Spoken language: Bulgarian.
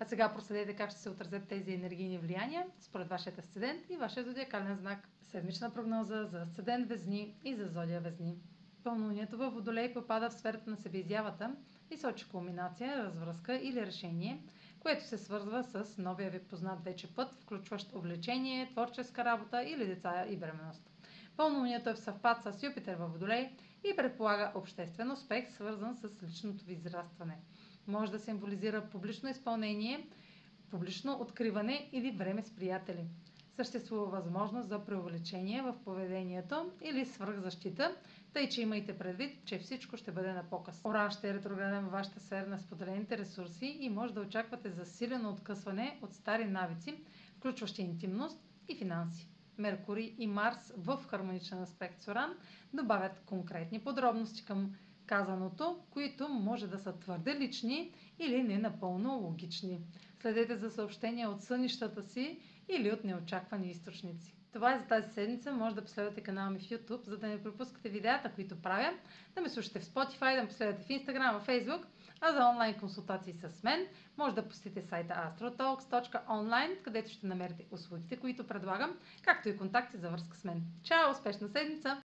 А сега проследете как ще се отразят тези енергийни влияния според вашия асцендент и вашия зодиакален знак. Седмична прогноза за асцендент Везни и за зодия Везни. Пълнолунието във Водолей попада в сферата на себеизявата и сочи кулминация, развръзка или решение, което се свързва с новия ви познат вече път, включващ увлечение, творческа работа или деца и бременност. Пълнолунието е в съвпад с Юпитер във Водолей и предполага обществен успех, свързан с личното ви израстване може да символизира публично изпълнение, публично откриване или време с приятели. Съществува възможност за преувеличение в поведението или свръхзащита, тъй че имайте предвид, че всичко ще бъде на показ. Оран ще е ретрограден във вашата сфера на споделените ресурси и може да очаквате засилено откъсване от стари навици, включващи интимност и финанси. Меркурий и Марс в хармоничен аспект с Оран добавят конкретни подробности към казаното, които може да са твърде лични или не напълно логични. Следете за съобщения от сънищата си или от неочаквани източници. Това е за тази седмица. Може да последвате канала ми в YouTube, за да не пропускате видеята, които правя, да ме слушате в Spotify, да ме последвате в Instagram, в Facebook, а за онлайн консултации с мен може да посетите сайта astrotalks.online, където ще намерите услугите, които предлагам, както и контакти за връзка с мен. Чао! Успешна седмица!